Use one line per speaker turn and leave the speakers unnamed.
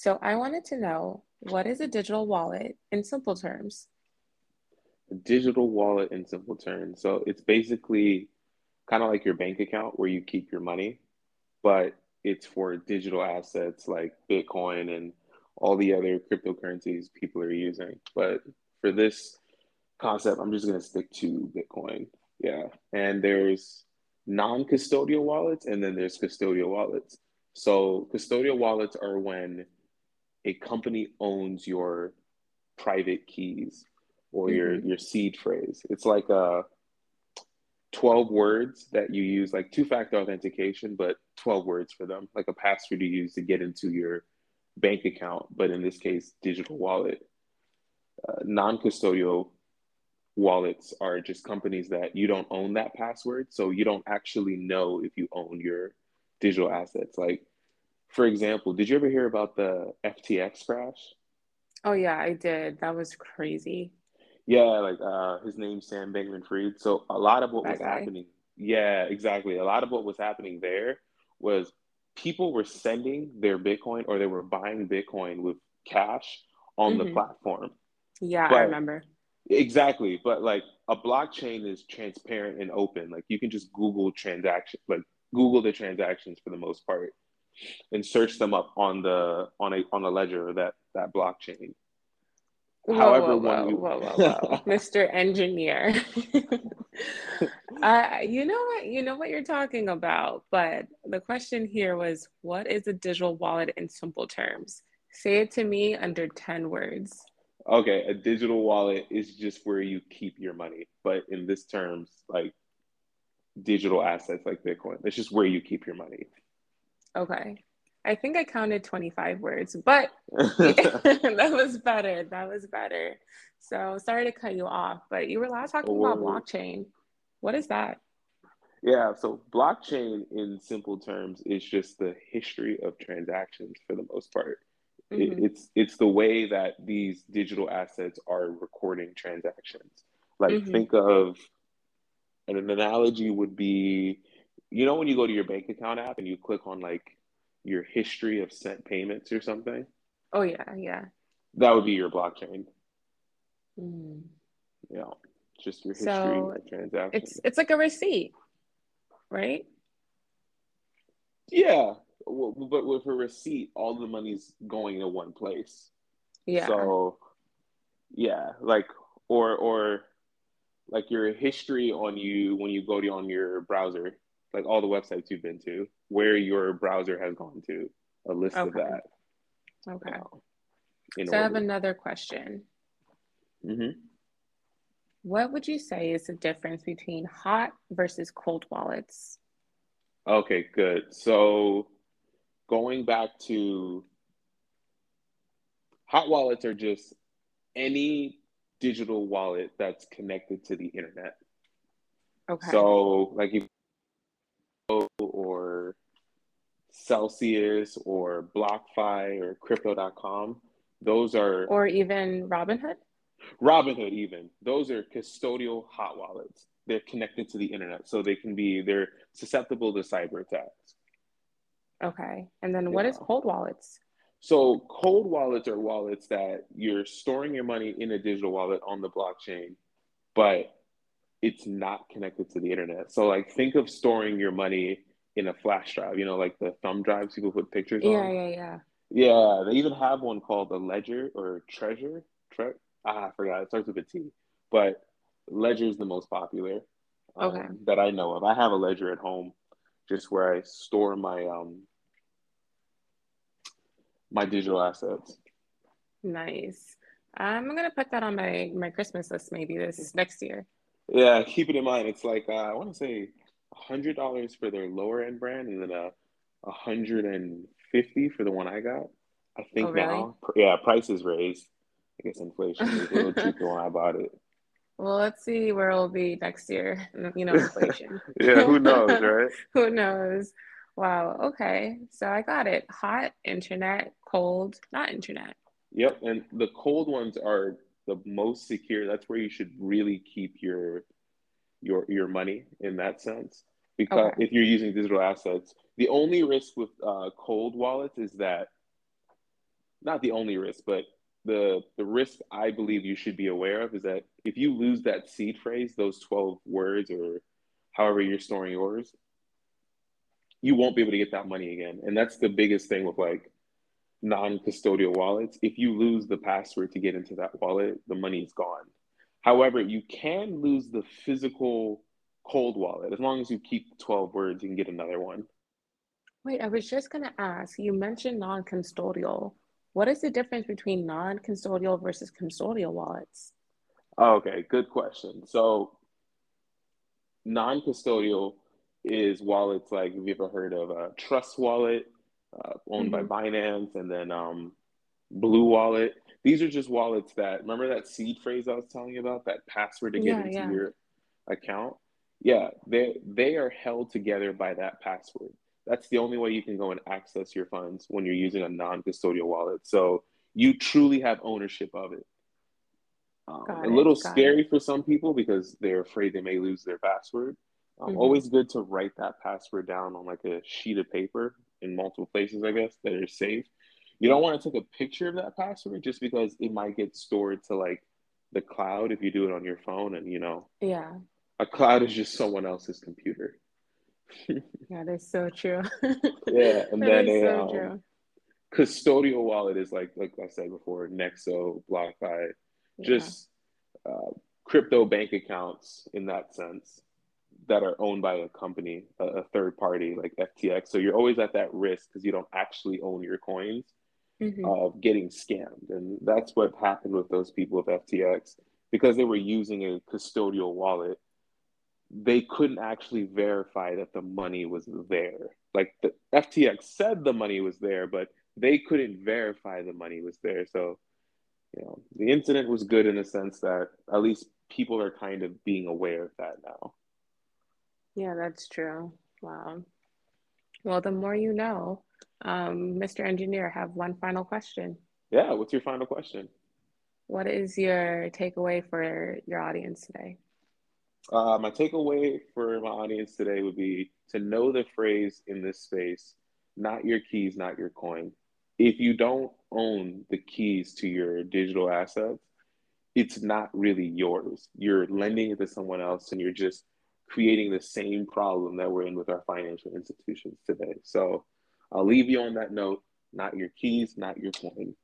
So I wanted to know what is a digital wallet in simple terms?
A digital wallet in simple terms. So it's basically kind of like your bank account where you keep your money, but it's for digital assets like Bitcoin and all the other cryptocurrencies people are using. But for this concept, I'm just going to stick to Bitcoin. Yeah. And there's non custodial wallets and then there's custodial wallets. So, custodial wallets are when a company owns your private keys or mm-hmm. your, your seed phrase. It's like a 12 words that you use, like two factor authentication, but 12 words for them, like a password you use to get into your bank account, but in this case, digital wallet. Uh, non custodial wallets are just companies that you don't own that password. So you don't actually know if you own your digital assets. Like, for example, did you ever hear about the FTX crash?
Oh, yeah, I did. That was crazy.
Yeah, like uh, his name's Sam Bankman Fried. So a lot of what that was guy. happening, yeah, exactly. A lot of what was happening there was people were sending their Bitcoin or they were buying Bitcoin with cash on mm-hmm. the platform.
Yeah, but, I remember.
Exactly. But like a blockchain is transparent and open. Like you can just Google transaction, like Google the transactions for the most part and search them up on the on a on a ledger that that blockchain.
Whoa, However, whoa, whoa, whoa, whoa, whoa. Mr. Engineer. uh, you know what you know what you're talking about, but the question here was what is a digital wallet in simple terms? Say it to me under 10 words.
Okay, a digital wallet is just where you keep your money, but in this terms, like digital assets like Bitcoin, it's just where you keep your money.
Okay. I think I counted 25 words, but that was better. That was better. So sorry to cut you off, but you were last talking Whoa. about blockchain. What is that?
Yeah, so blockchain in simple terms is just the history of transactions for the most part. Mm-hmm. It's it's the way that these digital assets are recording transactions. Like mm-hmm. think of an analogy would be, you know, when you go to your bank account app and you click on like your history of sent payments or something.
Oh yeah, yeah.
That would be your blockchain. Mm. Yeah, just your history so of transactions.
It's it's like a receipt, right?
Yeah, well, but with a receipt, all the money's going to one place. Yeah. So, yeah, like or or like your history on you when you go to on your browser like all the websites you've been to, where your browser has gone to, a list okay. of that.
Okay. Uh, so order. I have another question. Mm-hmm. What would you say is the difference between hot versus cold wallets?
Okay, good. So going back to hot wallets are just any digital wallet that's connected to the internet. Okay. So like if or Celsius or BlockFi or Crypto.com. Those are
or even Robinhood.
Robinhood, even those are custodial hot wallets. They're connected to the internet, so they can be they're susceptible to cyber attacks.
Okay, and then what yeah. is cold wallets?
So cold wallets are wallets that you're storing your money in a digital wallet on the blockchain, but it's not connected to the internet. So like think of storing your money in a flash drive, you know, like the thumb drives people put pictures
yeah,
on.
Yeah, yeah, yeah.
Yeah, they even have one called a ledger or Trezor. Tre- ah, I forgot. It starts with a T. But ledger is the most popular um, okay. that I know of. I have a ledger at home just where I store my um my digital assets.
Nice. I'm gonna put that on my my Christmas list maybe this next year.
Yeah, keep it in mind. It's like uh, I want to say hundred dollars for their lower end brand, and then a uh, hundred and fifty for the one I got. I think oh, really? now, yeah, prices raised. I guess inflation is a little cheaper when I bought it.
Well, let's see where it'll be next year. You know, inflation.
yeah, who knows, right?
who knows? Wow. Okay, so I got it. Hot internet, cold, not internet.
Yep, and the cold ones are the most secure. That's where you should really keep your your your money in that sense. Because okay. if you're using digital assets, the only risk with uh, cold wallets is that not the only risk, but the the risk I believe you should be aware of is that if you lose that seed phrase, those 12 words or however you're storing yours, you won't be able to get that money again. And that's the biggest thing with like non-custodial wallets. If you lose the password to get into that wallet, the money is gone. However, you can lose the physical cold wallet as long as you keep 12 words, you can get another one.
Wait, I was just going to ask you mentioned non custodial. What is the difference between non custodial versus custodial wallets?
Okay, good question. So, non custodial is wallets like, have you ever heard of a Trust Wallet uh, owned mm-hmm. by Binance and then um, Blue Wallet? These are just wallets that, remember that seed phrase I was telling you about, that password to get yeah, into yeah. your account? Yeah, they, they are held together by that password that's the only way you can go and access your funds when you're using a non-custodial wallet. So you truly have ownership of it. Um, a little scary it. for some people because they're afraid they may lose their password. Um, mm-hmm. Always good to write that password down on like a sheet of paper in multiple places, I guess, that are safe. You don't want to take a picture of that password just because it might get stored to like the cloud if you do it on your phone and you know.
Yeah.
A cloud is just someone else's computer
yeah, that's so true.
yeah, and then a so um, custodial wallet is like like I said before, Nexo, BlockFi, yeah. just uh, crypto bank accounts in that sense that are owned by a company, a, a third party like FTX. So you're always at that risk because you don't actually own your coins mm-hmm. of getting scammed, and that's what happened with those people with FTX because they were using a custodial wallet they couldn't actually verify that the money was there. Like the FTX said the money was there, but they couldn't verify the money was there. So, you know, the incident was good in the sense that at least people are kind of being aware of that now.
Yeah, that's true. Wow. Well, the more you know. Um, Mr. Engineer, I have one final question.
Yeah, what's your final question?
What is your takeaway for your audience today?
Uh, my takeaway for my audience today would be to know the phrase in this space not your keys, not your coin. If you don't own the keys to your digital assets, it's not really yours. You're lending it to someone else and you're just creating the same problem that we're in with our financial institutions today. So I'll leave you on that note not your keys, not your coin.